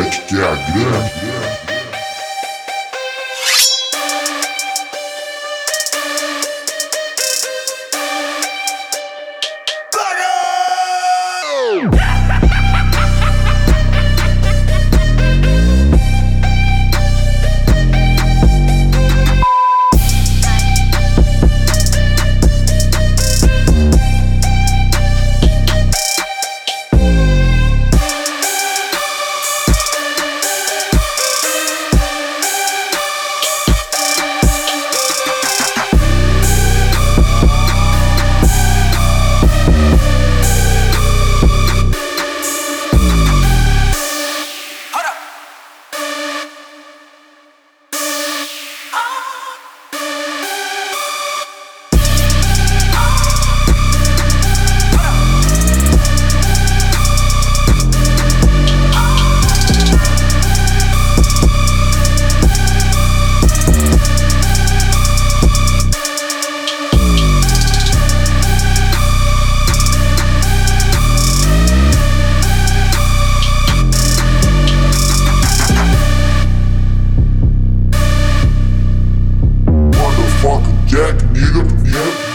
a grana. Jack, get up.